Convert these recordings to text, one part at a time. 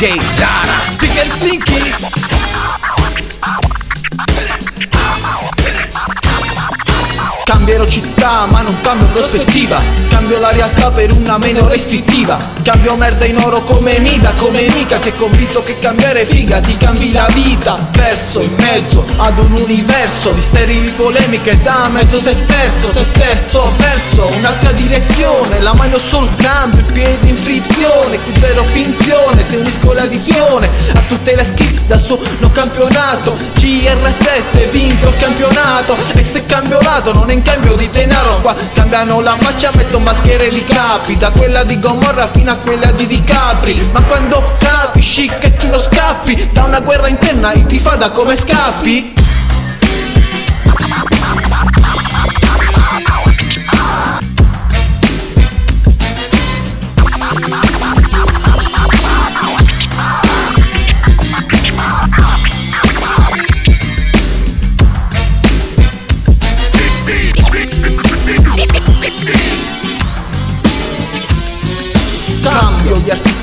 DJ Zara. Speaker Slinky. Cambierò città ma non cambio prospettiva Cambio la realtà per una meno restrittiva. Cambio merda in oro come Mida, come mica Che convinto che cambiare figa. Ti cambi la vita Verso in mezzo ad un universo Di sterili polemiche da mezzo sesterzo Sesterzo verso un'altra direzione. La mano sul cambio, il piede in frizione Qui zero finzione, se unisco l'addizione A tutte le skills da sono campionato. GR7 vinco il campionato. E se cambio lato non è in cambio di denaro. Qua cambiano la faccia, metto maschere e li capi Da quella di Gomorra fino a quella di Dicapri Ma quando capisci che tu non scappi Da una guerra interna intifada come scappi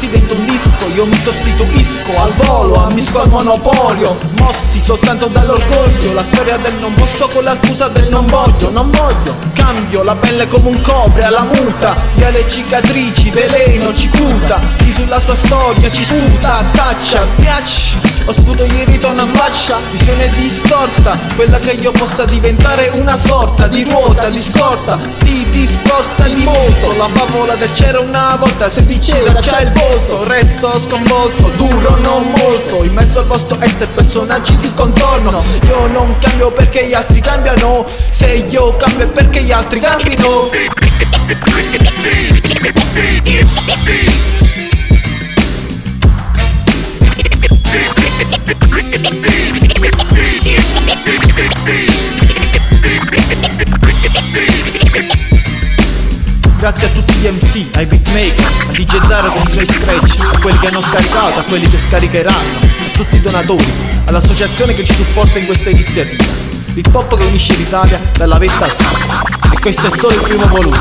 artisti dentro un disco, io mi sostituisco al volo, ammisco al monopolio. Mossi soltanto dall'orgoglio, la storia del non posso con la scusa del non voglio, non voglio. Cambio la pelle come un copre alla multa, via le cicatrici, veleno, cicuta Chi sulla sua storia ci sputa, taccia, piaci Ho sputo gli ritorno a faccia, visione distorta Quella che io possa diventare una sorta di ruota, di scorta. Si discosta di molto, la favola del c'era una volta Se diceva c'è il volto, resto sconvolto Duro non molto, in mezzo al vostro essere personaggi di contorno. Io non cambio perché gli altri cambiano Se io cambio è perché gli altri cambino Grazie a tutti gli MC, ai beatmaker, a DJ Zara con i suoi scratch, a quelli che hanno scaricato, a quelli che scaricheranno, a tutti i donatori, all'associazione che ci supporta in questa iniziativa. L'hip hop che unisce l'Italia dalla vetta al campo. E questo è solo il primo volume.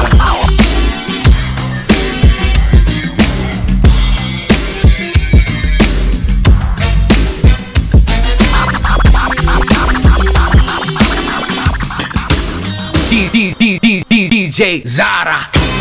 D- D- D- DJ Zara